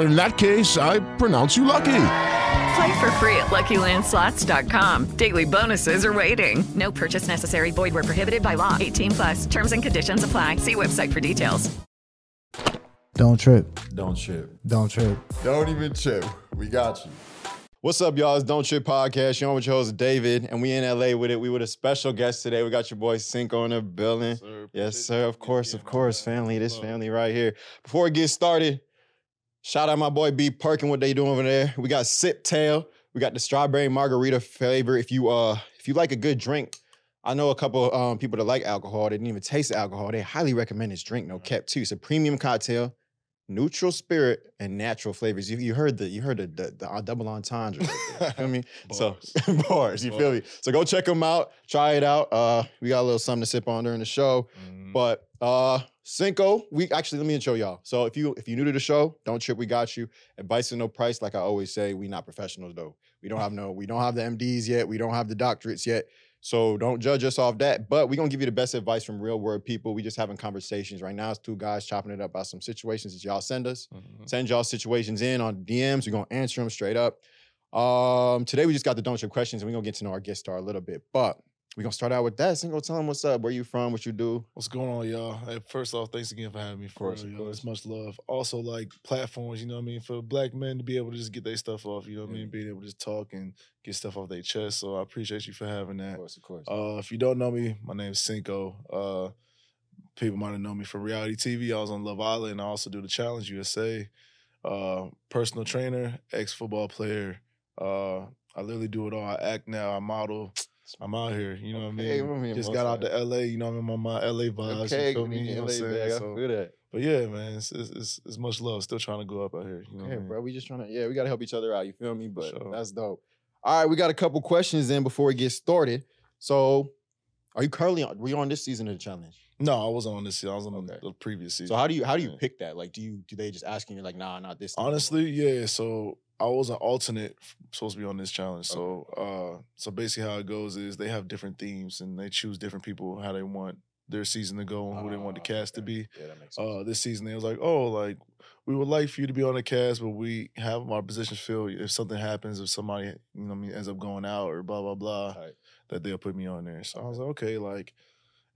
In that case, I pronounce you lucky. Play for free at LuckyLandSlots.com. Daily bonuses are waiting. No purchase necessary. Void where prohibited by law. 18 plus. Terms and conditions apply. See website for details. Don't trip. Don't trip. Don't trip. Don't even trip. We got you. What's up, y'all? It's Don't Trip Podcast. You're on with your host, David, and we in LA with it. We with a special guest today. We got your boy Cinco in the building. Sir, yes, sir. Of course, of course. Family, this family right here. Before we get started, shout out my boy B Perkin, what they doing over there. We got Sip Tail. We got the strawberry margarita flavor. If you uh if you like a good drink, I know a couple um people that like alcohol. They didn't even taste the alcohol. They highly recommend this drink. No cap too. It's a premium cocktail, neutral spirit and natural flavors. You, you heard the you heard the the, the uh, double entendre. Right there, you feel me? So bars. You feel me? So go check them out. Try it out. Uh, we got a little something to sip on during the show. Mhm. But uh Cinco, we actually let me show y'all. So if you if you're new to the show, don't trip, we got you. Advice and no price, like I always say, we not professionals though. We don't have no, we don't have the MDs yet, we don't have the doctorates yet. So don't judge us off that. But we're gonna give you the best advice from real world people. We just having conversations right now. It's two guys chopping it up about some situations that y'all send us. Mhm. Send y'all situations in on DMs. We're gonna answer them straight up. Um, today we just got the don't trip questions, and we're gonna get to know our guest star a little bit. But we're gonna start out with that. Cinco, tell them what's up, where you from, what you do. What's going on, y'all? Hey, first off, thanks again for having me. For course, real, y'all. It's much love. Also, like platforms, you know what I mean, for black men to be able to just get their stuff off, you know what I mean, being able to just talk and get stuff off their chest. So I appreciate you for having that. Of course, of course. Uh, if you don't know me, my name's Cinco. Uh, people might have known me from reality TV. I was on Love Island. I also do the Challenge USA. Uh, personal trainer, ex football player. Uh, I literally do it all. I act now. I model. I'm out here. You know Okay, what I mean? Just got out to LA. You know what I mean? I'm on my LA vibes. okay, you feel me? You know what I'm saying? bag. I So- feel that. but yeah, man, it's, it's, it's, it's much love. Still trying to go up out here. You know Okay, I mean? bro. We just trying to, yeah, we gotta help each other out. You feel me? But sure. that's dope. All right, we got a couple questions in before we get started. So, are you currently on? Were you on this season of the challenge? No, I wasn't on this season. I was on Okay. the previous season. So how do you how do you pick that? Like, do you do they just asking you like, nah, not this? Honestly, yeah. So I was an alternate supposed to be on this challenge. So uh so basically how it goes is they have different themes and they choose different people how they want their season to go and who they want the Ah, cast to be. Yeah, that makes sense. Uh this season they was like, oh, like we would like for you to be on the cast, but we have our positions filled. If something happens, if somebody, you know, I mean, ends up going out or blah blah blah, Alright. that they'll put me on there. So I was like, okay, like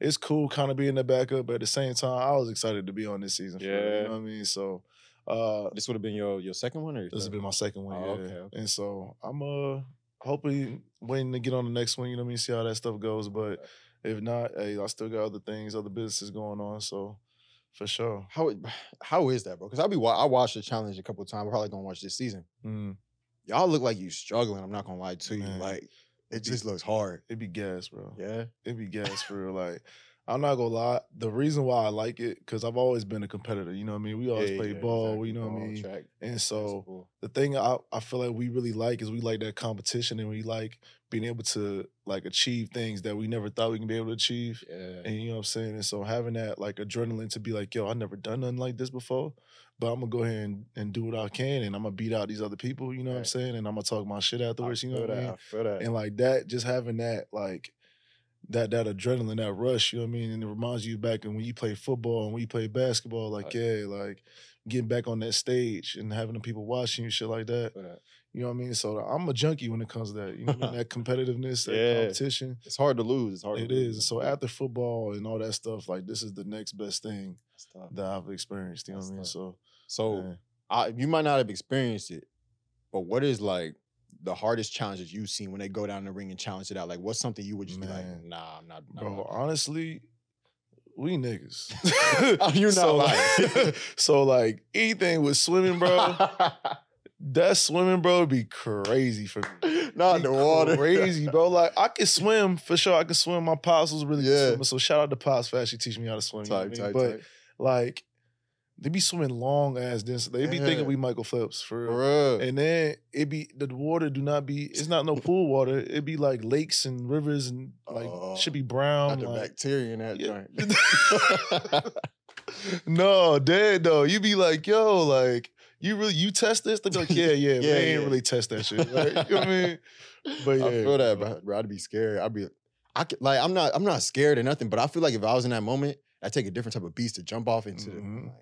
it's cool kind of being the backup, but at the same time, I was excited to be on this season. Yeah. you know what I mean? So uh This would have been your your second one, or this has been my second one, Oh, yeah. okay, okay. And so I'm uh hopefully waiting to get on the next one, you know what I mean, see how that stuff goes. But if not, hey, I still got other things, other businesses going on. So for sure. How how is that, bro? Because I be I watched the challenge a couple of times. I probably gonna watch this season. Mm, Y'all look like you struggling. I'm not gonna lie to you. Man. Like it just looks hard. It'd be gas, bro. Yeah. it'd be gas for real. Like I'm not gonna lie. The reason why I like it, because I've always been a competitor. You know what I mean? We always Yeah, play yeah, ball. exactly. You know what I mean? track, And so basketball. the thing I, I feel like we really like is we like that competition and we like being able to like achieve things that we never thought we can be able to achieve. yeah. And you know what I'm saying? And so having that like adrenaline to be like, yo, I never done nothing like this before, but I'm gonna go ahead and, and do what I can and I'm gonna beat out these other people, you know what I'm saying? And I'm gonna talk my shit afterwards, you know what I mean? feel that. And like that, just having that like that that adrenaline, that rush, you know what I mean? And it reminds you back and when you play football and when you play basketball, like Right. yeah, like getting back on that stage and having the people watching you, shit like that. That. You know what I mean? So I'm a junkie when it comes to that. You know what I mean? That competitiveness, that Yeah. competition. It's hard to lose. It's hard. It to lose. So after football and all that stuff, like this is the next best thing that I've experienced. You know That's what I mean? So So. I, you might not have experienced it, but what is like the hardest challenges you've seen when they go down the ring and challenge it out? Like, what's something you would just be like, nah, I'm not, not bro, about that." honestly, we niggas. Oh, you're not so, lying. Like, so like anything with swimming, bro. that swimming, bro, be crazy for me. Not Be the water. Crazy, bro. Like I can swim for sure. I can swim. My pops was really Yeah. good swimmer. So shout out to pops for actually teaching me how to swim. you know Type, what I mean? type, but type. like they be swimming long ass distance. They be thinking we Michael Phelps for real. Real. And then it be the water do not be. It's not no pool water. It be like lakes and rivers and like Oh. should be brown. Not the bacteria in that Yeah. joint. no, dead though. You be like, yo, like you really you test this? They be like, yeah, yeah, Yeah, we ain't really test that shit. Right? You know what I mean? But yeah, I feel that, bro. bro. I'd be scared. I'd be, I could, like, I'm not, I'm not scared or nothing, but I feel like if I was in that moment, I'd take a different type of beast to jump off into. The, Mhm. like,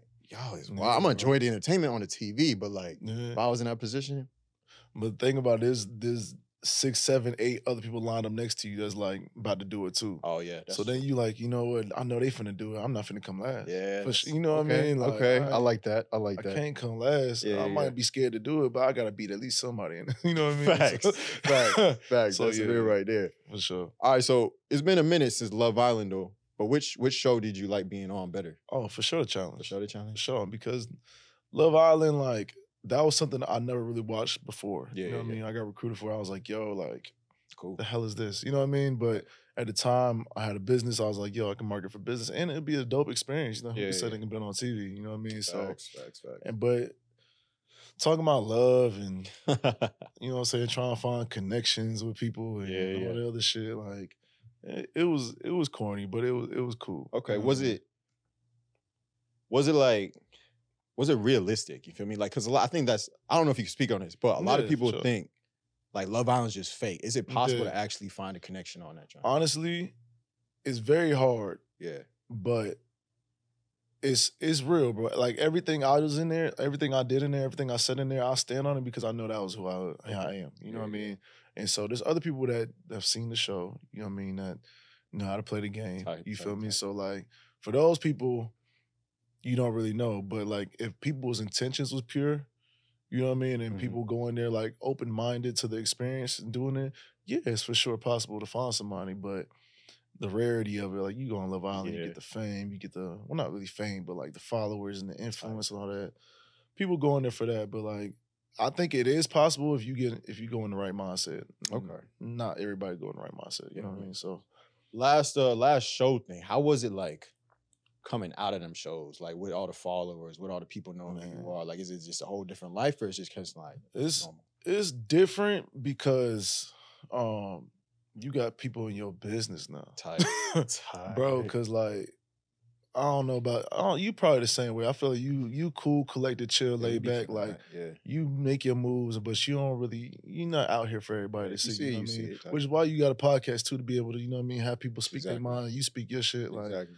it's Yeah, wild. I'm gonna enjoy the entertainment on the TV, but like, Yeah. if I was in that position, But the thing about this, there's six, seven, eight other people lined up next to you that's like about to do it too. oh yeah. so then you like, you know what? I know they finna do it. I'm not finna come last. yeah, For you know what I mean? Like, okay, I- I like that. I like I that. can't come last. Yeah, I yeah, might be scared to do it, but I gotta beat at least somebody. in it. you know what I mean? Facts, facts, Facts. So, that's yeah. right there. For sure. All right, so it's been a minute since Love Island though. But which which show did you like being on better? Oh, for sure, the The challenge. show the For challenge. sure, because Love Island, like that was something I never really watched before. Yeah, you know yeah, what I mean? I got recruited for. it. I was like, yo, like Cool. the hell is this? You know what I mean? But at the time, I had a business. I was like, yo, I can market for business, and it'd be a dope experience. You know, Yeah, yeah, said it can on TV. You know what I mean? So, Facts, facts, facts. and but talking about love and you know what I'm saying, trying to find connections with people and Yeah, all yeah. the other shit, like it, it was it was corny, but it was it was cool. Okay, was what I mean? it was it like was it realistic? You feel me? Like, cause a lot, I think that's I don't know if you can speak on this, but a lot Yeah, of people sure. think like Love Island's just fake. Is it possible Yeah. to actually find a connection on that? John? Honestly, it's very hard, yeah, but it's it's real, bro. Like everything I was in there, everything I did in there, everything I said in there, I stand on it because I know that was who I, I am. You know what I mean? And so there's other people that have seen the show, you know what I mean, that know how to play the game. Tight, you tight, feel me? tight. So like for those people, you don't really know. But like if people's intentions was pure, you know what I mean, and Mhm. people go in there like open minded to the experience and doing it, yeah, it's for sure possible to find somebody, but the rarity of it, like you go on Love Island, you get the fame, you get the well, not really fame, but like the followers and the influence and all that. People go in there for that, but like I think it is possible if you get if you go in the right mindset. Okay. Not everybody go in the right mindset. You know what I mean? So last uh last show thing. How was it like coming out of them shows? Like with all the followers, with all the people knowing who you are. Like, is it just a whole different life, or is it just kind of like it's normal? it's different because um you got people in your business now. Tight. Bro, cause like I don't know about I you probably the same way. I feel like you you cool, collected, chill, Yeah, laid back, like yeah. you make your moves, but you don't really you're not out here for everybody Yeah, to you see. see you know what I mean? Which is why you got a podcast too to be able to, you know what I mean, have people speak Exactly. their mind, you speak your shit. Like exactly.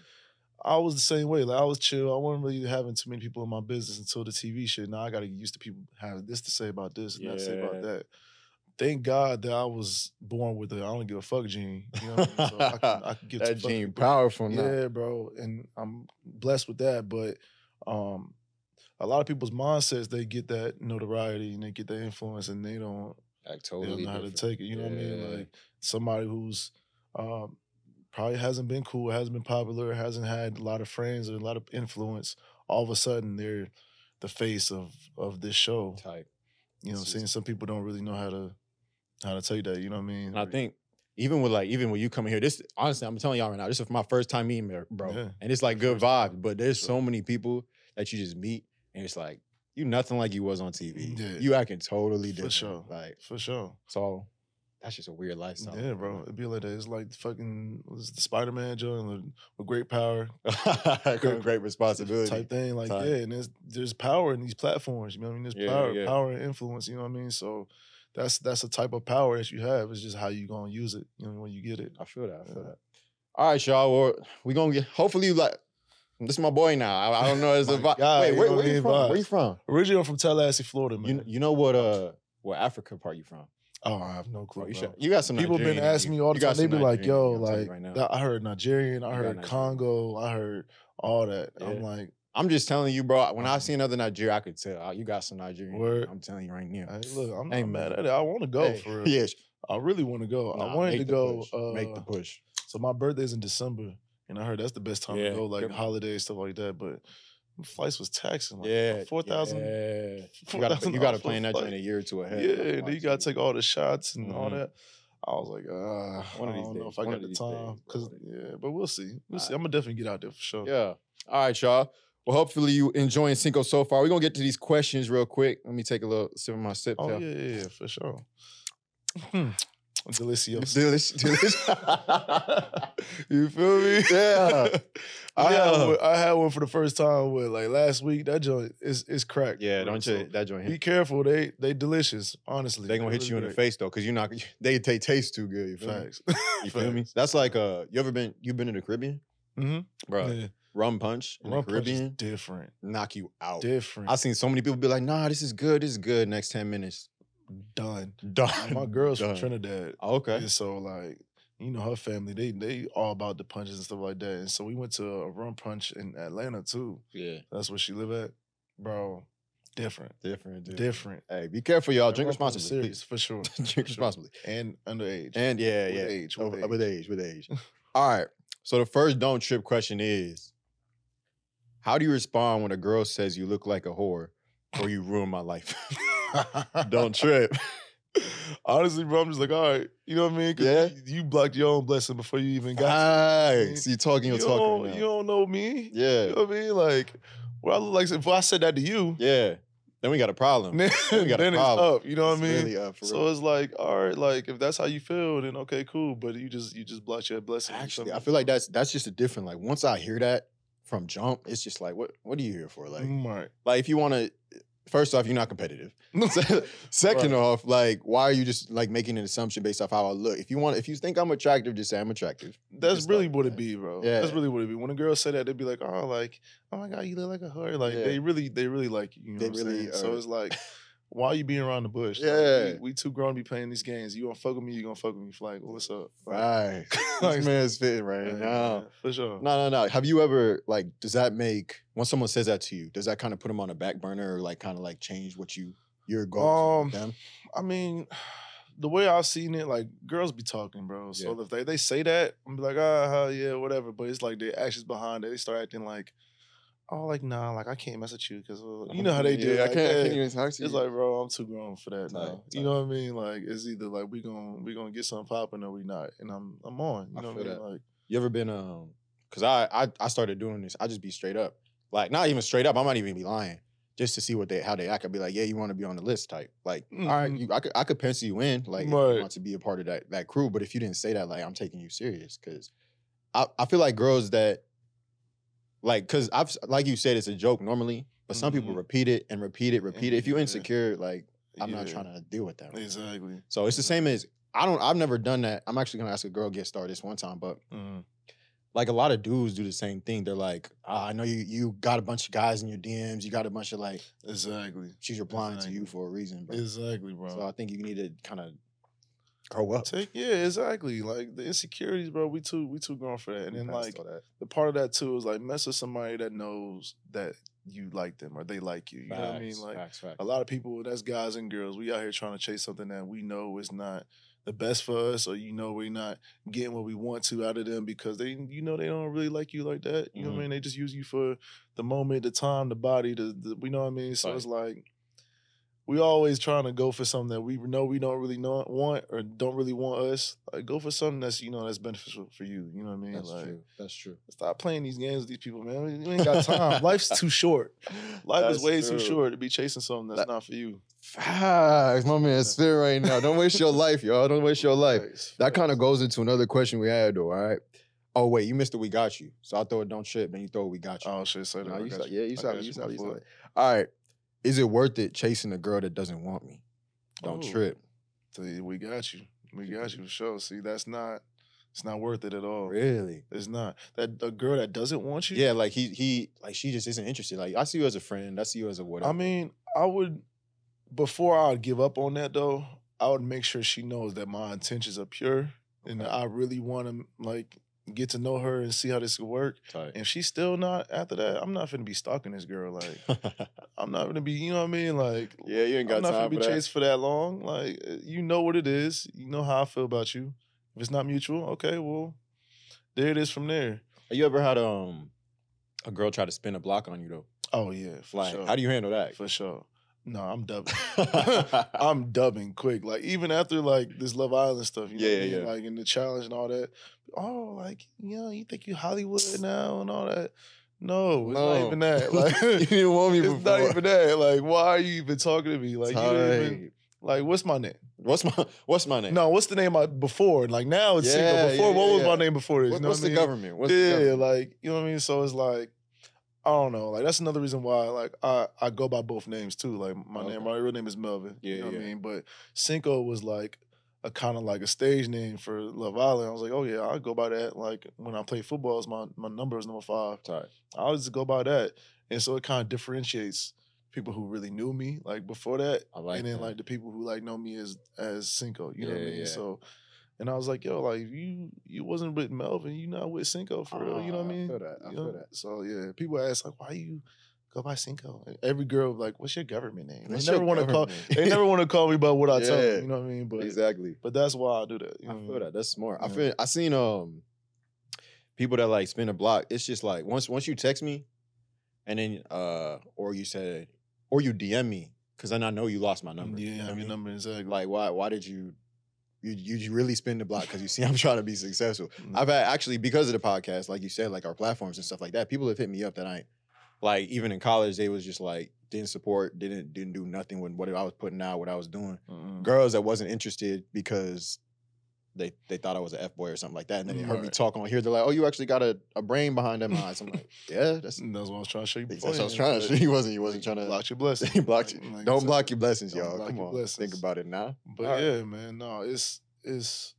I was the same way. Like I was chill. I wasn't really having too many people in my business until the TV shit. Now I gotta get used to people having this to say about this and that to say about that. Thank God that I was born with a I don't give a fuck gene. You know what I mean? So I can, I can get that gene powerful now. Yeah, bro. And I'm blessed with that. But um a lot of people's mindsets, they get that notoriety and they get that influence and they don't Like they don't totally know how to take it. You know what I mean? Like somebody who's um, probably hasn't been cool, hasn't been popular, hasn't had a lot of friends or a lot of influence. All of a sudden, they're the face of of this show. Tight. You know, what I'm saying some people don't really know how to how to take that. You know what I mean? And I think even with like even when you come in here, this honestly, I'm telling y'all right now, this is my first time meeting her, bro. Yeah. And it's like good vibes, but there's so many people that you just meet, and it's like you nothing like you was on TV. Yeah. You acting totally different. for sure, Like for sure. so, that's just a weird lifestyle. Yeah, bro. It'd be like that. It's like fucking what's the Spider Man joint with, great power great, great responsibility. type thing. Like yeah, and there's there's power in these platforms. You know what I mean? There's Yeah, power, yeah. power and influence. You know what I mean? So that's that's a type of power that you have. It's just how you gonna use it. You know when you get it. I feel that. I feel Yeah. that. All right, y'all. Well, we gonna get. Hopefully, like. This is my boy now. I, I don't know. It's a vibe. guy, Wait, where, where you from? Where you from? Originally, I'm from Tallahassee, Florida, man. You you know what? Uh, what Africa part you from? oh, I have no clue. Bro, you, should- you got some. People been Nigerian in asking me all the time. They be like, Nigerian in "Yo, you, I'm telling like right I heard Nigerian, I heard Congo, I heard all that." Yeah. I'm like, I'm just telling you, bro. When I see another other Nigeria, I could tell uh, you got some Nigerian. Word. I'm telling you right now. hey, "Look, I'm Hey, mad at it. I want to go Hey, for real. Yes. I really want to go. Nah, I wanted to go. Uh, make the push. So my birthday's in December, and I heard that's the best time Yeah, to go, like holidays stuff like that. But flights was taxing, like yeah, four thousand. Yeah. You you gotta plan that in a year or two ahead. Yeah, then you gotta take all the shots and all Mhm. that. I was like, uh, One I don't know days, if I one got the time. days, Cause yeah, but we'll see. We'll see. Alright. I'm gonna definitely get out there for sure. Yeah. All right, y'all. Well, hopefully you enjoying Cinco so far. We're gonna get to these questions real quick. Let me take a little sip of my sip. Oh Phil. yeah, yeah, yeah, for sure. Hmm. Delicious. Delicious, delicious. you feel me? Yeah. I, had one, I had one for the first time with like last week. That joint is is cracked. yeah, bro. don't So you? That joint. Be careful. They they delicious. Honestly, They gonna hit really you in the face though, because you're not. They they taste too good. You feel me? Facts. You feel me? That's like uh, you ever been? You been in the Caribbean, Mm hmm bro? Yeah. Rum punch in Rum the punch Caribbean different. knock you out. Different. I've seen so many people be like, "Nah, this is good. This is good." Next ten minutes, done. done. My girl's Done. from Trinidad. Okay. And so like, you know, her family, they they all about the punches and stuff like that. And so we went to a rum punch in Atlanta too. Yeah, That's where she live at. Bro, different. different, different. Different. Hey, be careful, y'all. Drink responsibly, serious, for sure. for Drink sure. responsibly. And underage. And yeah, With yeah, age, with Over- age. with age, with age. All right. So the first don't trip question is, how do you respond when a girl says you look like a whore or you ruin my life? don't trip. Honestly, bro, I'm just like, all right, you know what I mean? Yeah. You, you blocked your own blessing before you even got. Nice. You talking you your talk don't, now. you don't know me. Yeah. You know what I mean? Like, what I look like if I said that to you, Yeah. Then we got a problem. then, we got a then it's problem. up. You know what I mean? really up, so it's like, all right, like if that's how you feel, then okay, cool. But you just you just blocked your blessing. Actually, I feel like that's that's just a different. Like once I hear that from jump, it's just like, what what are you here for? Like, right. like if you want to, first off, you're not competitive. Second Right. off, like why are you just like making an assumption based off how I look? If you want, if you think I'm attractive, just say I'm attractive. That's Just really like what it be, bro. Yeah. That's really what it be. When a girl say that, they'd be like, "Oh, like, oh my god, you look like a whore." Like Yeah. they really, they really like you. you know They really saying? So it's like, why are you being around the bush? Like, Yeah. we, we too grown to be playing these games. You gonna fuck with me? You gonna fuck with me? Like, what's up? Right. Like, this man's fitting right yeah, now. yeah, for sure. No, no, no. Have you ever like? Does that make once someone says that to you? Does that kind of put them on a back burner or like kind of like change what you your goal Um? I mean, the way I've seen it, like girls be talking, bro. So if they, they say that, I'm be like, ah, yeah, whatever. But it's like the actions behind it. They start acting like, oh, like nah, like I can't mess with you because you know how they do. Yeah, like, I can't, I can't even talk to you. It's like, bro, I'm too grown for that now. You know what I mean? Like, it's either like we gonna we gonna get something popping or we not, and I'm I'm on. You know what I mean? that. Like, You ever been um? Cause I I I started doing this. I just be straight up, like not even straight up. I might even be lying, just to see what they how they act. I'd be like, yeah, you want to be on the list type. Like, all right, you, I could I could pencil you in, like if you want to be a part of that that crew. But if you didn't say that, like I'm taking you serious, cause I I feel like girls that like, cause I've like you said, it's a joke normally, but some people Mhm. repeat it and repeat it, repeat it. If you Yeah. insecure, like I'm not yeah, trying to deal with that. right now. Exactly. So it's the same as I don't. I've never done that. I'm actually gonna ask a girl get started this one time, but Mhm. like a lot of dudes do the same thing. They're like, ah, I know you you got a bunch of guys in your DMs. You got a bunch of like Exactly. she's replying to you for a reason. Bro. Exactly, bro. So I think you need to kind of grow up. Take yeah, exactly. Like the insecurities, bro. We too we too grown for that. And then like the part of that too is like mess with somebody that knows that you like them or they like you. You know what I mean? Like facts, facts. a lot of people, that's guys and girls. We out here trying to chase something that we know is not the best for us, or you know we're not getting what we want to out of them because they, you know, they don't really like you like that. You know what. I mm-hmm. mean? They just use you for the moment, the time, the body, the, the you know what I mean. So Right. it's like we always trying to go for something that we know we don't really know, want or don't really want us. Like go for something that's you know that's beneficial for you. You know what I mean? That's like true. That's true. stop playing these games with these people, man. You ain't got time. Life's too short. Life That's is way too short to be chasing something that's That- not for you. Facts, my man, spit right now. Don't waste your life, y'all. Don't waste your life. Facts, That kind of goes into another question we had, though. All right. Oh wait, you missed the we got you. So I throw it don't trip, then you throw it we got you. Oh shit, that. No, I you got saw, yeah, you I saw, got you saw, my you saw. it. All right. Is it worth it chasing a girl that doesn't want me? Don't Oh. trip. We got you. We got you for sure. See, that's not. It's not worth it at all. Really? It's not that a girl that doesn't want you. Yeah, like he he like she just isn't interested. Like I see you as a friend. I see you as a whatever. I mean, I would before I would give up on that though. I would make sure she knows that my intentions are pure and. I really want to like get to know her and see how this could work. Tight. And if she's still not after that, I'm not gonna be stalking this girl. Like I'm not gonna be, you know what I mean? Like yeah, you ain't got I'm not time gonna be chased for that long. Like uh, you know what it is. You know how I feel about you. If it's not mutual, okay, well, there it is from there. Have you ever had um a girl try to spin a block on you though? Oh yeah, Like, sure. how do you handle that? For sure. No, I'm dubbing. I'm dubbing quick. Like even after like this Love Island stuff, you know Yeah, I mean? yeah. Like in the challenge and all that. Oh, like you know, you think you Hollywood now and all that. No, it's not even that. Like you didn't want me it's before. not even that. Like, why are you even talking to me? Like, you didn't even, Tight. like, what's my name? What's my What's my name? No, what's the name I before? Like now it's Yeah, Cinco. Before, yeah, what was my name before this? What- you know what's what the mean? government? What's the yeah, government? like you know what I mean. So it's like I don't know. Like that's another reason why like I I go by both names too. Like my name, my real name is Melvin. Yeah, you know what I mean. But Cinco was like a kind of like a stage name for Love Island. I was like, oh yeah, I'll go by that. Like when I play football, it's my my number is number five. Tight. I always go by that, and so it kind of differentiates people who really knew me like before that, I like and then that. like the people who like know me as as Cinco. You know what I Yeah, mean? yeah. So. And I was like, yo, like you, you wasn't with Melvin, you not with Cinco for real. You know what Ah, I I mean? feel that, I You feel know? that. So yeah, people ask like, why you go by Cinco? And every girl like, what's your government name? What's they never want to call. They never want to call me by what I tell them. You know what I mean? But exactly. but that's why I do that. You know I feel mean? that. That's smart. I Yeah. feel. I seen um people that like spin a block. It's just like once once you text me, and then uh or you said or you DM me because then I know you lost my number. Yeah, You know I mean? number exactly. Like why why did you you you really spin the block because you see I'm trying to be successful. Mm. I've had actually because of the podcast, like you said, like our platforms and stuff like that. People have hit me up that I like even in college they was just like didn't support, didn't didn't do nothing with what I was putting out, what I was doing. Mm-mm. Girls that wasn't interested because they they thought I was an F boy or something like that, and then they heard me Right. talk on here. They're like, "Oh, you actually got a, a brain behind them eyes." I'm like, "Yeah, that's That's what I was trying to show you. that's what I was trying to." but He wasn't. He wasn't trying to. block your blessings. He blocked you. Like- Don't block your blessings, y'all. Come on, blessings. think about it now. But right. yeah, man, no, it's it's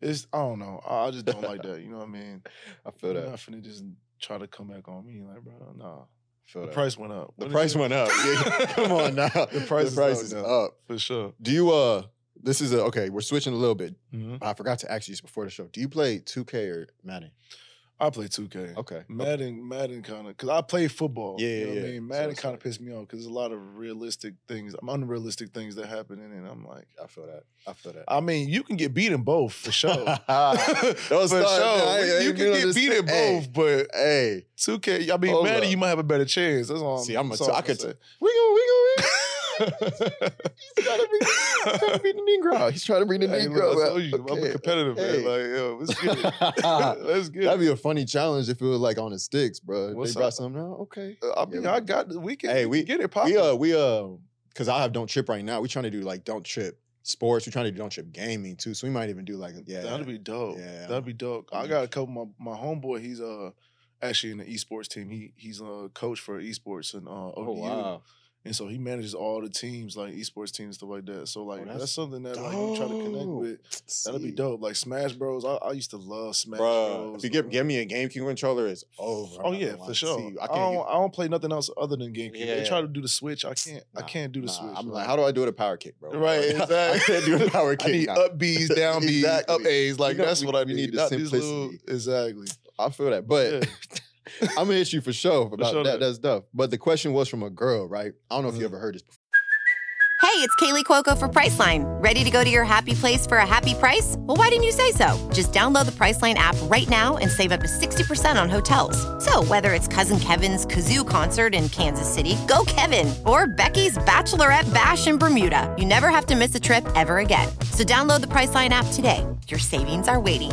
it's I don't know. I I just don't like that. You know what I mean? I feel You're that. not finna just try to come back on me, like, bro. Nah, feel the that. price went up. The What is price went up. Yeah, come on now. The price, the price is, is up, up. for sure. Do you uh? This is a okay. We're switching a little bit. Mhm. I forgot to ask you this before the show. Do you play 2K or Madden? I play 2K. Okay. Madden, Madden kind of, cause I play football. Yeah, you know yeah, what I mean, Madden it's kind of like- pissed me off because there's a lot of realistic things, unrealistic things that happen in it. And I'm like, I feel that. I feel that. I mean, you can get beat in both for sure. Don't for start, sure. I ain't- I you ain't can get this beat in thing. both, but hey, 2K, I mean, Hold Madden, up. you might have a better chance. That's all. See, I'm a that's I I'm could gonna t- we go, we go. say. He's trying to bring, he's trying to bring the Negro. He's trying to bring the Hey, Negro look, I out. told you, I'm a competitive Hey. man. Like, yo, let's get it. let's get That'd it. be a funny challenge if it was like on the sticks, bro. If What's they brought up? something out. Okay. I mean, Yeah, I got the weekend. Hey, we we- get it popping. We uh we uh because I have don't trip right now. We're trying to do like don't trip sports. We're trying to do don't trip gaming too. So we might even do like yeah. That'd be dope. Yeah. That'd be dope. I got a couple. My my homeboy, he's uh actually in the esports team. He he's a coach for esports and uh, ODU, oh wow. And so he manages all the teams like esports teams and stuff like that. So like Oh, that's, that's something that like you try to connect dope. with. That'd be dope. Like Smash Bros. I, I used to love Smash Bro, Bros. if you give, give me a GameCube controller, it's over. Oh yeah, for sure. I, I can't. don't. use- I don't play nothing else other than GameCube. They try to do the Switch. I can't. I can't do the nah, Switch. I'm bro. like, how do I do the power kick, bro? Right, Exactly. I can't do the power kick. I kick. need now. up B's, down B's, up A's. Like You know, that's we- what I need. need the Not these little- simplicity. exactly. I feel that, but I'm gonna hit you for sure about sure, that. man. That's tough. But the question was from a girl, right? I don't know if you Mhm. ever heard this before. Hey, it's Kaley Cuoco for Priceline. Ready to go to your happy place for a happy price? Well, why didn't you say so? Just download the Priceline app right now and save up to 60% on hotels. So, whether it's Cousin Kevin's Kazoo concert in Kansas City, go Kevin, or Becky's Bachelorette Bash in Bermuda, you never have to miss a trip ever again. So, download the Priceline app today. Your savings are waiting.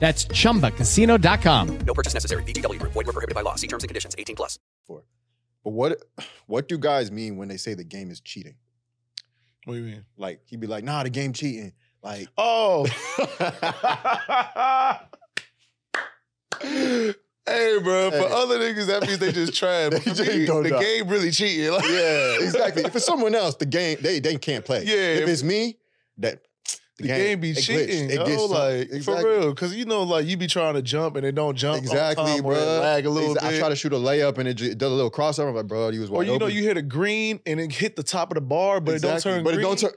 That's chumbacasino.com. No purchase necessary. VGW Group. Void were prohibited by law. See terms and conditions. 18 plus. But what what do guys mean when they say the game is cheating? What do you mean? Like he'd be like, nah, the game cheating. Like Oh. Hey, bro. For Hey. other niggas, that means they just tried. But They for just me, the know. game really cheating. Like, yeah, exactly. if it's someone else, the game they they can't play. Yeah, If if- it's me, that the game, be it cheating. It yo, gets like exactly. for real, because you know, like you be trying to jump and it don't jump Exactly, time, or it bro. lag a little Exa- bit. I try to shoot a layup and it, it does a little crossover. I'm like, bro, you was or you know, you hit a green and it hit the top of the bar, but Exactly, it don't turn. But green. it don't turn.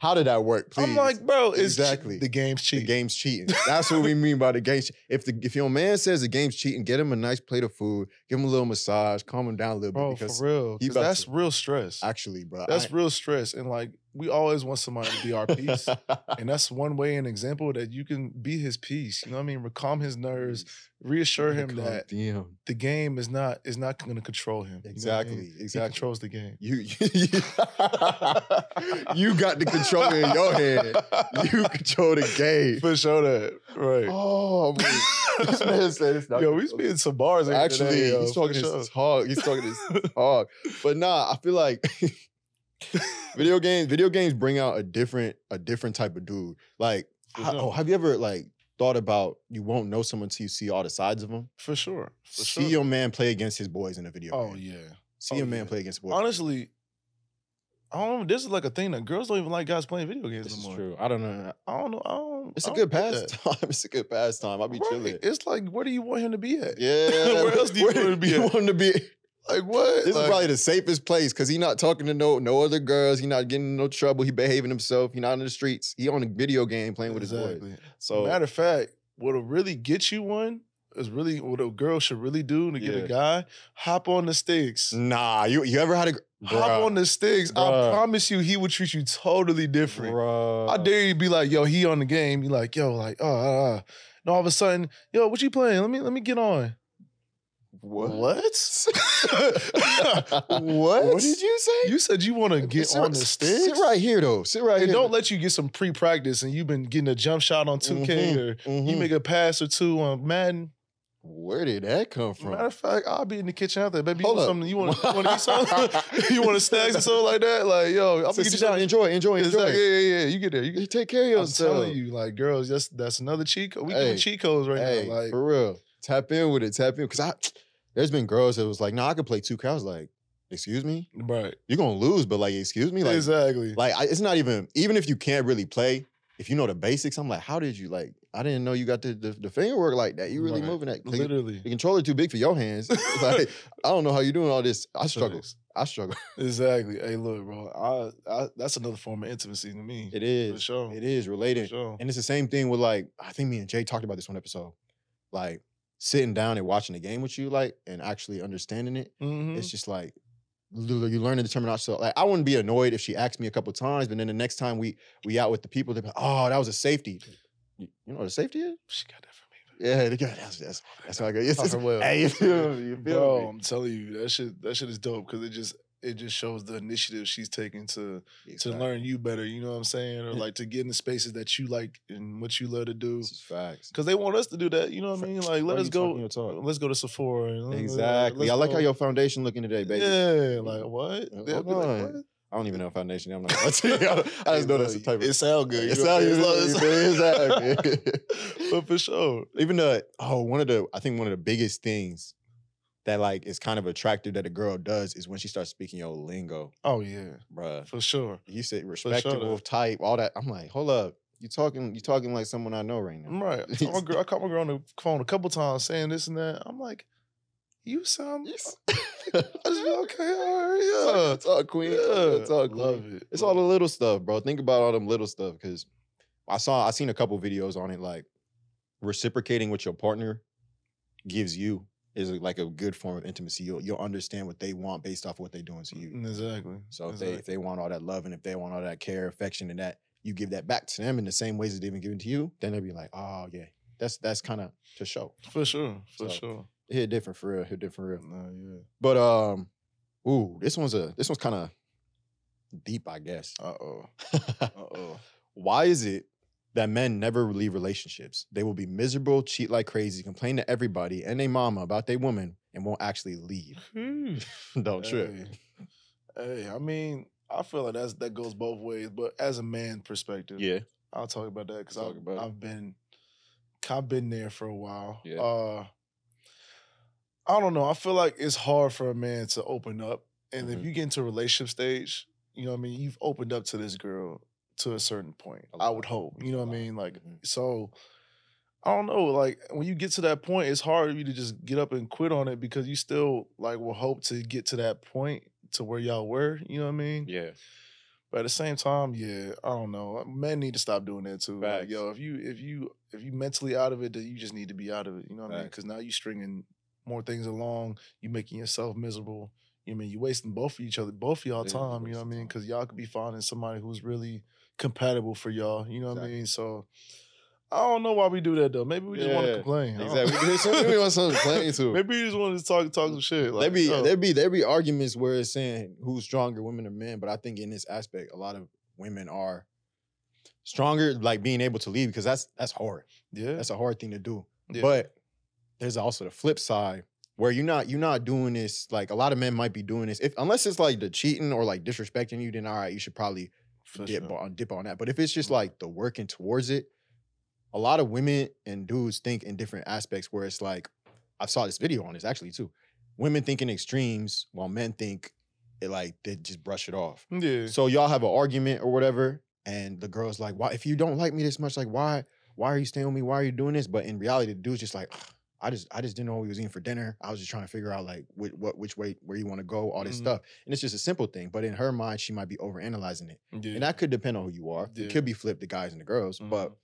How did that work? Please. I'm like, bro, it's exactly the game's cheating. the game's cheating. That's what we mean by the game. If the if your man says the game's cheating, get him a nice plate of food, give him a little massage, calm him down a little bro, bit because for real. that's to- real stress. actually, bro. That's I- real stress, and like we always want somebody to be our peace, and that's one way, an example that you can be his peace. You know what I mean? Calm his nerves, reassure him that down. the game is not is not going to control him. You know I mean? Exactly, He exactly. controls the game. You you, you got the control in your hand. You control the game. For sure, that right. Oh man, this man said it's not. Yo, we spitting some bars. Actually, today, yo, he's talking sure. his hog. He's talking his hog. But nah, I feel like video games. Video games bring out a different, a different type of dude. Like, how- oh, have you ever like thought about you won't know someone until you see all the sides of them? For sure. For see sure. your man play against his boys in a video. Oh game. yeah. See Oh, your man yeah. play against boys. Honestly, I don't know. This is like a thing that girls don't even like guys playing video games this is no true. I don't know. I don't know. I don't. It's I a don't good pastime. It's a good pastime. I'll be Right. chilling. It's like, where do you want him to be at? Yeah. Where else do you want him to be You at? want him to be? Like what? This Like, is probably the safest place because he's not talking to no no other girls. He not getting in no trouble. He behaving himself. He not in the streets. He on a video game playing with his boys. So matter of fact, what'll really get you one is really what a girl should really do to get Yeah. a guy. Hop on the sticks. nah, you you ever had a Hop on the sticks. I promise you, he would treat you totally different. Bruh. I dare you be like, yo, he on the game. You like, yo, like, oh, uh, uh. And all of a sudden, yo, what you playing? Let me let me get on. What? What? what? What did you say? You said you want to get sit, on the sticks. Sit right here though. Sit right And here. don't let you get some pre-practice and you've been getting a jump shot on 2K Mhm, or you mhm. make a pass or two on Madden. Where did that come from? Matter of fact, I'll be in the kitchen out there. Baby, you Hold want up. something? You want, you to eat something? you want a snacks or something like that? Like, yo, I'm Sit, gonna down. Enjoy. Enjoy. Enjoy. like, yeah, yeah, yeah. You get there. You You get take care of I'm yourself. telling you, like, girls, that's that's another cheat code. We Hey, doing cheat codes right hey, now. Like, for real. Tap in with it. Tap in. Cause I there's been girls that was like, nah, I could play 2K. I was like, excuse me? right. You're gonna lose, but like, excuse me? Like, exactly. like I, it's not even even if you can't really play, if you know the basics, I'm like, how did you like? I didn't know you got the the, the finger work like that. You really Right. moving that? Like, Literally. the controller too big for your hands. like, I don't know how you doing all this. I struggle. I struggle. Exactly. Hey, look, bro. I, I that's another form of intimacy to me. It is. For sure. It is related. sure. And it's the same thing with like, I think me and Jay talked about this one episode. Like sitting down and watching the game with you, like, and actually understanding it. Mhm. It's just like you learn the terminology. So like I wouldn't be annoyed if she asked me a couple times, but then the next time we we out with the people, they're like, oh, that was a safety. You, you know what a safety is? She got that from me. Yeah, they got that's that's that's how I go. It's, her well. Hey, you feel me? You feel Bro, me? I'm telling you, that shit that shit is dope because it just it just shows the initiative she's taking to to learn you better. You know what I'm saying, or like to get in the spaces that you like and what you love to do. Facts. Because they want us to do that. You know what I mean? Like, let us go. talking your talk. Let's go to Sephora. and, uh, Exactly. let's I like how your foundation looking today, baby. Yeah, like what? Hold They'll like, what? I don't even know foundation. I'm not gonna lie to you. I just know that's the type of It sound good. It sound what I'm saying? good. As long as- Exactly. but for sure. Even the oh, one of the I think one of the biggest things that like is kind of attractive that a girl does is when she starts speaking your lingo, Oh yeah, bruh. for sure. You said respectable though. type, all that. I'm like, hold up. You talking you talking like someone I know right now. I'm right. I caught my girl, I caught my girl on the phone a couple times saying this and that. I'm like, you sound. I just be okay, all right, yeah. It's all queen. Yeah, It's all queen. love it. It's all the little stuff, bro. Think about all them little stuff because I saw I seen a couple videos on it. Like reciprocating with your partner gives you is like a good form of intimacy. You'll you'll understand what they want based off what they're doing to you. Exactly. So if they if they want all that love and if they want all that care, affection, and that you give that back to them in the same ways that they've been given to you, then they'll be like, oh yeah, that's that's kind of to show. for sure, for So, sure. It hit different for real. Hit different for real. No, yeah. But um, ooh, this one's a this one's kind of deep, I guess. Uh oh. Uh oh. Why is it that men never leave relationships? They will be miserable, cheat like crazy, complain to everybody and their mama about their woman, and won't actually leave. Don't trip. Hey, I mean, I feel like that's that goes both ways. But as a man perspective, Yeah. I'll talk about that because I've. I've been I've been there for a while. Yeah. Uh, I don't know. I feel like it's hard for a man to open up, and if Mhm. you get into a relationship stage, you know, what I mean, you've opened up to this girl to a certain point. I would hope. You know what I mean? Like Mm-hmm. so. I don't know. Like when you get to that point, it's hard for you to just get up and quit on it because you still like will hope to get to that point to where y'all were. You know what I mean? Yeah. But at the same time, yeah, I don't know. Men need to stop doing that too. Like, yo, if you if you if you mentally out of it, then you just need to be out of it. You know what I mean? Because now you stringing more things along. You making yourself miserable. You know I mean you're wasting both of each other, both of y'all Yeah, time. You know what I mean? Because y'all could be finding somebody who's really compatible for y'all. You know what I mean? So I don't know why we do that though. Maybe we just want to complain. Exactly. We want something to complain to. Maybe we just want to talk talk some shit. there Like, be yo, there be there be arguments where it's saying who's stronger, women or men. But I think in this aspect, a lot of women are stronger, like being able to leave because that's that's hard. yeah, That's a hard thing to do. Yeah. But there's also the flip side where you're not you're not doing this like a lot of men might be doing this if unless it's like the cheating or like disrespecting you then all right you should probably For dip sure. Mm-hmm. on dip on that but if it's just like the working towards it a lot of women and dudes think in different aspects where it's like I saw this video on this actually too women think in extremes while men think it like they just brush it off yeah. so y'all have an argument or whatever, and the girl's like, "Why? If you don't like me this much, like why? Why are you staying with me? Why are you doing this?" But in reality, the dude's just like, "Ugh, "I just, I just didn't know what we was eating for dinner. I was just trying to figure out like what, what which way where you want to go, all this Mhm. stuff." And it's just a simple thing, but in her mind, she might be overanalyzing it, yeah. and that could depend on who you are. Yeah. It could be flipped the guys and the girls, but Mhm.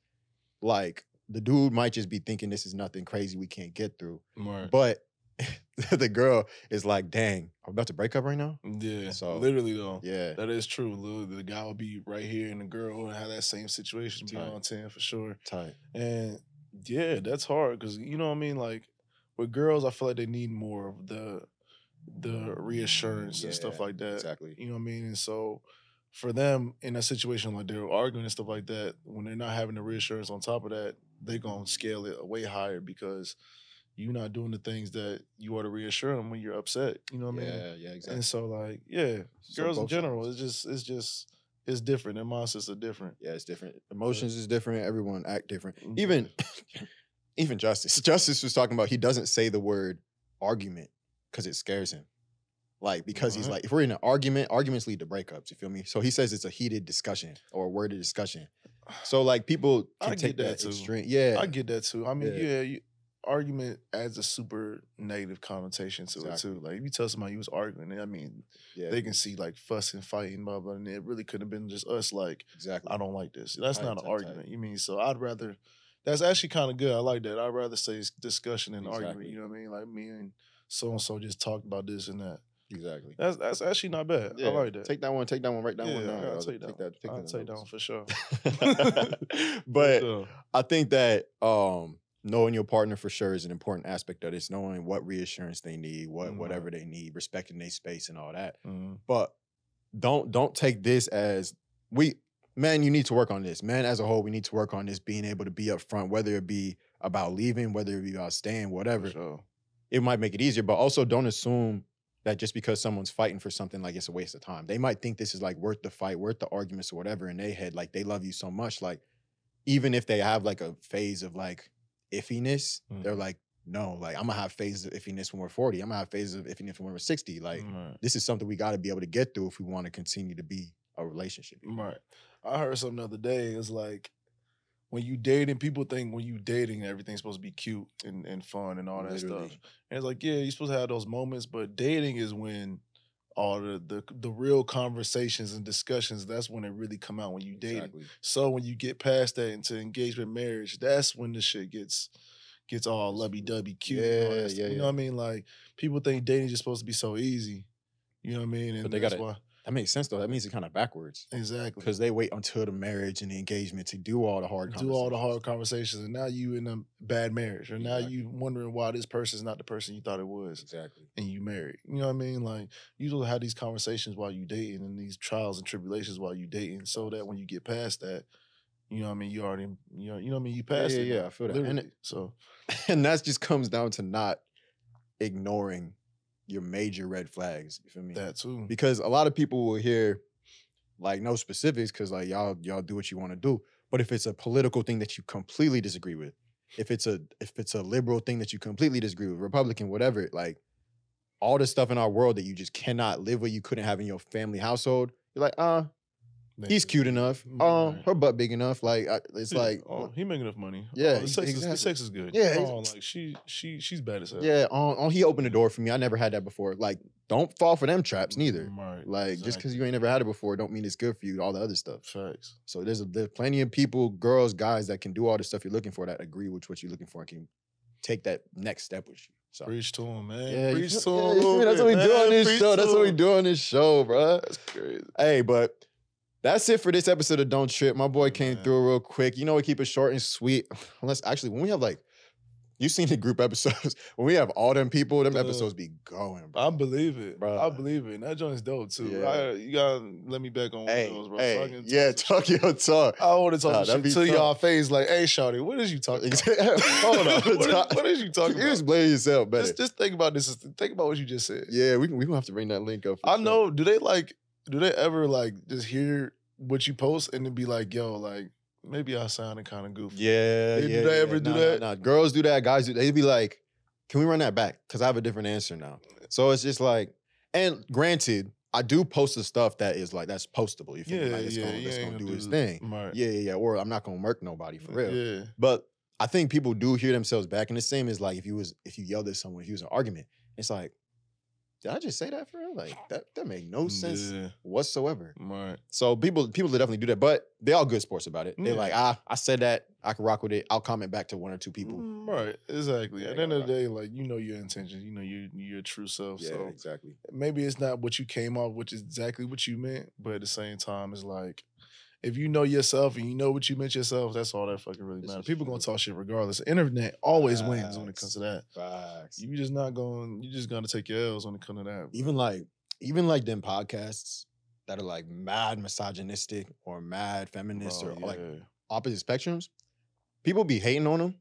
like the dude might just be thinking this is nothing crazy we can't get through, Right. but. the girl is like, dang, I'm about to break up right now. Yeah. So, literally though. Yeah. That is true. Lil. The guy will be right here, and the girl will have that same situation, be Tight. on ten for sure. Tight. And yeah, that's hard because you know what I mean. Like with girls, I feel like they need more of the the reassurance and stuff like that. exactly. You know what I mean. And so for them in a situation like they're arguing and stuff like that, when they're not having the reassurance on top of that, they're gonna scale it way higher because you're not doing the things that you ought to reassure them when you're upset. You know what I mean? Yeah, yeah, exactly. And so like, yeah, So girls in general, sides. it's just it's just it's different. Their mindsets are different. Yeah, it's different. Emotions is different. Everyone act different. Mm, Even even Justice. Justice was talking about he doesn't say the word argument because it scares him. Like because he's like, if we're in an argument, arguments lead to breakups. You feel me? So he says it's a heated discussion or a worded discussion. So like people I can get take that that too. extreme. Yeah, I get that too. I mean, Yeah. yeah, you, argument adds a super negative connotation to Exactly. it too. Like if you tell somebody you was arguing, I mean, yeah, they can see like fussing, fighting, blah blah, and it really could have been just us. Like exactly. I don't like this. That's Tight, not an tight, tight. argument. You mean so? I'd rather. That's actually kind of good. I like that. I'd rather say it's discussion than argument. You know what I mean? Like me and so and so just talked about this and that. Exactly. That's that's actually not bad. Yeah, I like that. Take that one. Take that one. Write that yeah, one down. I'll take, take that. that. Take I'll that take that notes. one for sure. but sure. I think that um, knowing your partner for sure is an important aspect of this. Knowing what reassurance they need, what Mhm. whatever they need, respecting their space and all that. Mhm. But don't don't take this as we man. You need to work on this. Man, as a whole, we need to work on this. Being able to be upfront, whether it be about leaving, whether it be about staying, whatever. Sure. It might make it easier, but also don't assume that just because someone's fighting for something like it's a waste of time. They might think this is like worth the fight, worth the arguments or whatever in their head. Like they love you so much. Like even if they have like a phase of like iffiness, they're Mhm. like, no, like I'm gonna have phases of iffiness when we're 40. I'm gonna have phases of iffiness when we're 60. Like Right. this is something we gotta be able to get through if we want to continue to be a relationship. Right. I heard something the other day. It's like when you dating, people think when you dating, everything's supposed to be cute and, and fun and all that Literally. stuff. And it's like, yeah, you're supposed to have those moments, but dating is when all the the, the real conversations and discussions, that's when it really come out when you date Exactly. So when you get past that into engagement marriage, that's when the shit gets gets all lovey dovey cute. and all that Yeah, yeah, You know yeah. what I mean? Like people think dating is supposed to be so easy. You know what I mean? And But they that's gotta why that makes sense though. That means it's kind of backwards. exactly Because they wait until the marriage and the engagement to do all the hard do all the hard conversations, and now you in a bad marriage, or now Exactly. you wondering why this person's not the person you thought it was, Exactly. and you married. You know what I mean? Like you don't have these conversations while you dating, and these trials and tribulations while you dating, so that when you get past that, you know what I mean. You already, you know, you know what I mean. You Yeah, passed yeah, it. yeah, I feel that. And it- so and that just comes down to not ignoring your major red flags. You feel me? that too. because a lot of people will hear like no specifics because like y'all y'all do what you want to do. But if it's a political thing that you completely disagree with, if it's a if it's a liberal thing that you completely disagree with, Republican, whatever, like all the stuff in our world that you just cannot live with, you couldn't have in your family household, you're like, uh, He's cute enough. Um, her butt big enough. Like I, it's Yeah, like oh, he make enough money. Yeah, oh, the sex, is, the sex is good. Yeah, oh, like she she she's bad as hell. yeah. On he opened the door for me. I never had that before. Like don't fall for them traps neither. right. Like just because you ain't never had it before, don't mean it's good for you. All the other stuff. Facts. So there's a, there's plenty of people, girls, guys that can do all the stuff you're looking for that agree with what you're looking for and can take that next step with you. So Preach to him, man. yeah, Preach to him. yeah, a you feel little me? that's what we do on this Preach show. That's what we do on this show, bro. That's crazy. Hey, but that's it for this episode of Don't Trip. My boy came through real quick. You know, we keep it short and sweet. Unless actually, when we have like, you've seen the group episodes when we have all them people, them Uh, episodes be going, bro. I believe it. Bro. I believe it. And that joint's dope too. Yeah. I, you gotta let me back on one Hey, of those, bro. hey, so yeah, talk your talk. I want to talk Nah, shit to tough. y'all face, like, hey, Shawty, what is you talking about? Hold on, what, is, what is you talking You about? explain yourself better. Just, just think about this. Think about what you just said. yeah, we we gonna have to bring that link up. I sure. know. Do they like? Do they ever like just hear what you post and then be like, yo, like maybe I sounded kind of goofy. Yeah, Did yeah. they yeah. ever do Nah, nah, that? Nah, Girls do that. Guys do. They'd be like, "Can we run that back?" Because I have a different answer now. So it's just like, and granted, I do post the stuff that is like that's postable. You feel me? Yeah, Like, it's yeah, gonna, it's gonna gonna do its do- thing. right. Yeah, yeah, yeah. Or I'm not gonna murk nobody for real. Yeah. But I think people do hear themselves back, and the same is like if you was if you yelled at someone, if you was an argument, it's like, did I just say that for real? Like that that made no sense Yeah. whatsoever. Right. So people people definitely do that, but they all good sports about it. They're like, ah, I said that, I can rock with it. I'll comment back to one or two people. Mm, Right. Exactly. Yeah, At the end of the day, like you know your intentions. You know your your true self. Yeah, so exactly. maybe it's not what you came off, which is exactly what you meant, but at the same time, it's like if you know yourself and you know what you meant yourself, that's all that fucking really matters. People gonna talk shit regardless. The internet always wins when it comes to that. Facts. You just not going. You just gonna take your L's when it comes to that. Even like even like them podcasts that are like mad misogynistic or mad feminist Bro, or like opposite spectrums, people be hating on them.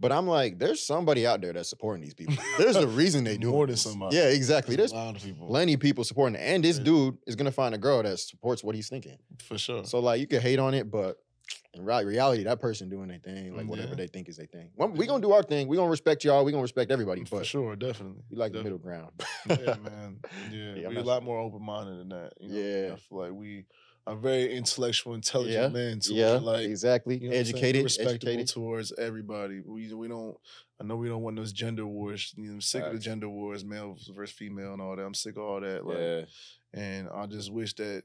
But I'm like, there's somebody out there that's supporting these people. There's a reason they do More than somebody. Yeah, exactly. There's There's a lot of people plenty of people supporting it. And this Yeah. dude is gonna find a girl that supports what he's thinking. for sure. So like you can hate on it, but in reality, that person doing their thing, like mm, whatever Yeah. they think is their thing. Well, we gonna do our thing. We gonna respect y'all. We gonna respect everybody. for sure, definitely. we like the middle ground. yeah, man. Yeah, Yeah, we're a lot more open minded than that. You know? Yeah. I feel like we are very intellectual, intelligent Yeah, men. To yeah, like exactly. you know what I'm saying? Educated, respectable educated. towards everybody. We we don't. I know we don't want those gender wars. You know, I'm sick of the gender wars, male versus female, and all that. I'm sick of all that. Like, Yeah, and I just wish that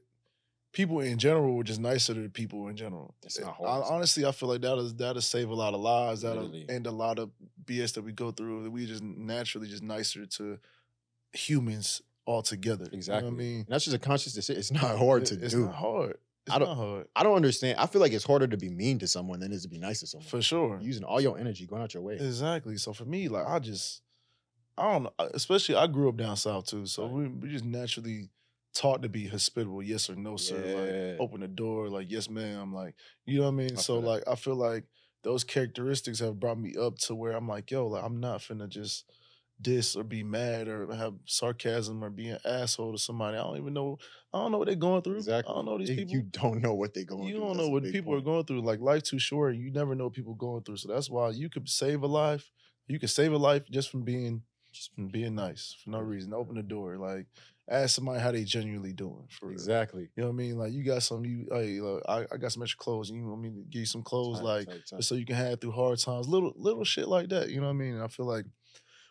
people in general were just nicer to people in general. It's not I- hard. honestly, I feel like that'll that'll save a lot of lives. That'll Literally. end a lot of BS that we go through. That we just naturally just nicer to humans altogether. exactly. You know what I mean, And that's just a conscious decision. It's not hard to It- it's do. not hard. It's I don't- not hard I don't understand. I feel like it's harder to be mean to someone than it is to be nice to someone. for sure. Using all your energy, going out your way. Exactly. So for me, like I just, I don't know. Especially I grew up down south too, so Right. we we just naturally taught to be hospitable. Yes or no, sir. Yeah. Like open the door. Like yes, ma'am. Like you know what I mean. I so like I feel like those characteristics have brought me up to where I'm like, yo, like I'm not finna just diss or be mad or have sarcasm or be an asshole to somebody. I don't even know. I don't know what they're going through. Exactly. I don't know these people. You don't know what they're going through. You through. don't know what people point. are going through. Like life too short. You never know what people going through. So that's why you could save a life. You could save a life just from being just from being nice for no reason. Open the door. Like ask somebody how they genuinely doing. For real. Exactly. You know what I mean? Like you got some. You hey, look, I, I got some extra clothes. You want me to give you some clothes, Tight, like tight. just so you can have through hard times. Little little shit like that. You know what I mean? And I feel like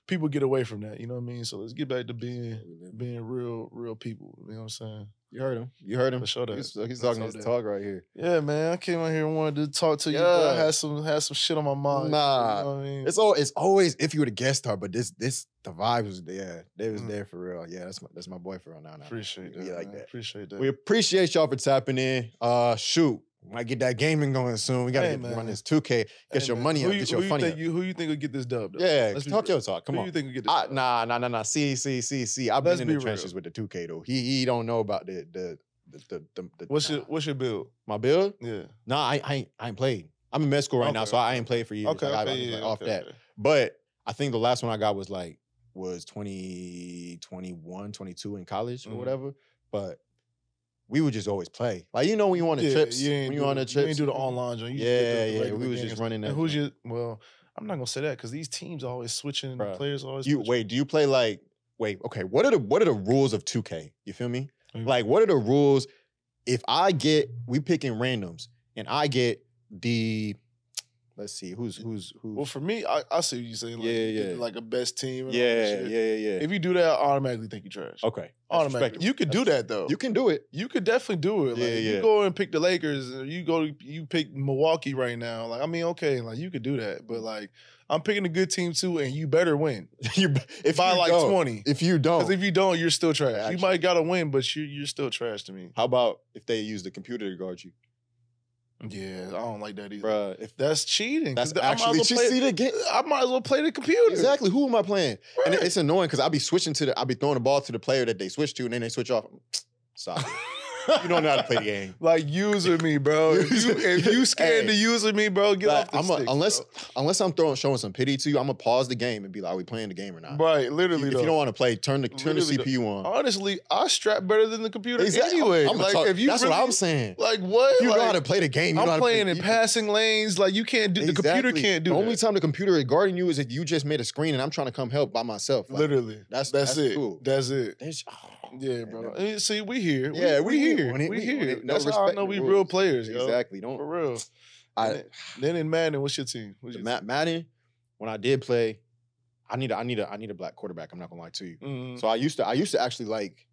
people get away from that. You know what I mean? So let's get back to being being real real people. You know what I'm saying? You heard him. You heard him. For sure that. He's, he's talking his that. talk right here. Yeah, man. I came out here and wanted to talk to you. But I Yeah. had some had some shit on my mind. Nah, you know what I mean? It's all. It's always if you were the guest star, but this this the vibe was there. They was Mm. there for real. Yeah, that's my that's my boy for real now. now. appreciate that. We like man. that. Appreciate that. We appreciate y'all for tapping in. Uh, shoot, might get that gaming going soon. We gotta Hey, get, run this 2K. Get Hey, your man, money who up. you- Get who your you funny think up. You, who you think will get this dub? Though? Yeah, Let's talk real. your talk. Come who on. you think will get this? I, dub? nah, nah, nah, nah. See, see, see, see. I've been Let's in be the real. trenches with the 2K though. He he don't know about the the the the, the, What's your What's your build? my build? Yeah. Nah, I I ain't, I ain't played. I'm in med school right now, so I ain't played for years. Okay. Like, okay. I yeah, like, off okay, that. But I think the last one I got was like was 20, 21, 22 in college or Mhm. whatever. But we would just always play. Like you know when you on the Yeah, trips, you when do you on the- the You ain't do the online joint. You Yeah, yeah, we was just running that And who's your? Well, I'm not gonna say that because these teams are always switching. Bruh. players always. You switching. wait, do you play like wait, okay, what are the what are the rules of 2K? You feel me? Mhm. Like what are the rules if I get we picking randoms and I get the let's see who's who's who Well, for me, I, I see what you're saying. Like, Yeah, yeah. Like a best team. and all yeah, that yeah, shit. yeah, yeah. If you do that, I automatically think you're trash. okay, That's automatically. respectable. You could do that though. You can do it. You could definitely do it. Like, Yeah, if yeah. You go and pick the Lakers, or you go, you pick Milwaukee right now. Like, I mean, okay, like you could do that, but mm. like, I'm picking a good team too, and you better win you if by you like don't- 20. If you don't, Because if you don't, you're still trash. Actually. you might gotta win, but you you're still trash to me. how about if they use the computer to guard you, Yeah, I don't like that either. Bruh, If That's cheating, that's I might as actually well see, play- see the game. I might as well play the computer. Exactly. Who am I playing? And it- it's annoying because I'll be switching to the. I'll be throwing the ball to the player that they switch to, and then they switch off. Stop. you don't know how to play the game. like using me, bro. If you, if you scared Hey. to using me, bro, get Like, off the I'm a, sticks, unless bro. unless I'm throwing showing some pity to you, I'm gonna pause the game and be like, "Are we playing the game or not?" right, literally. if though. you don't want to play, turn the turn the CPU on. Honestly, I strap better than the computer Exactly. anyway. I'm a like talk- if you that's what I'm saying. Like what? If you know how to play the game. You know how I'm to play- playing in passing lanes. Like you can't do. The computer can't do. The only time the computer is guarding you is if you just made a screen and I'm trying to come help by myself. Like, Literally, that's- that's that's it. That's it. Yeah, bro. Eh, See, we here. Yeah, we, we here. We We here. No That's how I know we rules. real players, yo. Exactly. Don't. For real. I, then, then in Madden, what's your team? What's your Matt Madden, when I did play, I need a, I need a I need a black quarterback. I'm not gonna lie to you. team? Mhm. So I used to I used to actually like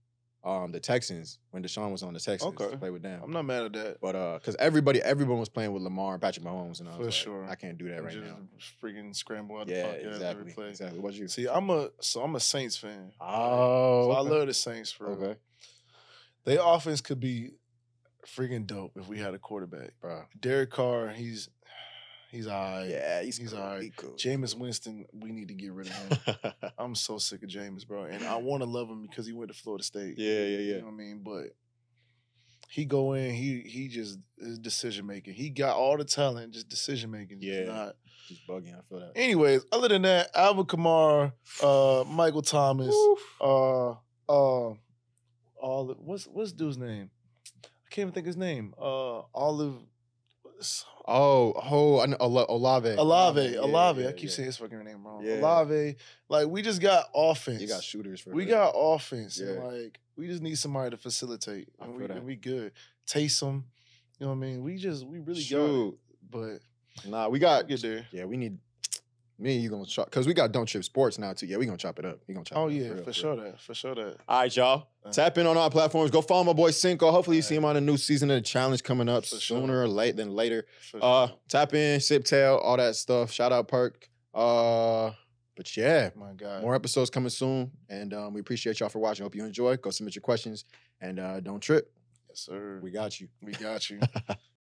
um the Texans when Deshaun was on the Texans. Okay. to play with them. I'm not mad at that. But uh, because everybody everyone was playing with Lamar and Patrick Mahomes, and I was For like, sure. I can't do that right Just now. freaking scramble out the Yeah, pocket after every exactly. play. Exactly. What you? See, I'm a so I'm a Saints fan. Oh, So I love the Saints for real. Okay, Their offense could be freaking dope if we had a quarterback. bro. Derek Carr, he's he's alright. Yeah, he's He's cool. alright. He cool. Jameis Winston, we need to get rid of him. I'm so sick of Jameis, bro. And I want to love him because he went to Florida State. yeah, yeah, You yeah. know what I mean? But he go in, he he just his decision making. He got all the talent, just decision making. Yeah. Not. Just bugging. I feel that. Anyways, other than that, Alvin Kamara, uh, Michael Thomas, uh, uh, all the, what's what's dude's name? I can't even think his name. Uh, Olive. Oh, oh, I know, Ola- Olave. Olave, Yeah, Olave. yeah, I keep yeah. saying his fucking name wrong. Yeah. Olave. Like we just got offense. You got shooters for We real. got offense. and, like we just need somebody to facilitate. I And feel we, that. and we good. Taysom. You know what I mean? We just we really got it. But Nah, we got. get there. Yeah, we need. Me and you gonna chop because we got don't trip sports now too. Yeah, we gonna chop it up. We gonna chop. Oh it up, yeah, real, for real. sure that. For sure that. All right, y'all. Uh. Tap in on our platforms. Go follow my boy Cinco. Hopefully, you see him on a new season of the challenge coming up For sure. sooner or late than later. For Uh, sure. tap in, sip tail, all that stuff. Shout out Perk. Uh, but yeah, My God. more episodes coming soon, and um, we appreciate y'all for watching. Hope you enjoy. Go submit your questions, and uh, don't trip. Yes, sir. We got you. We got you.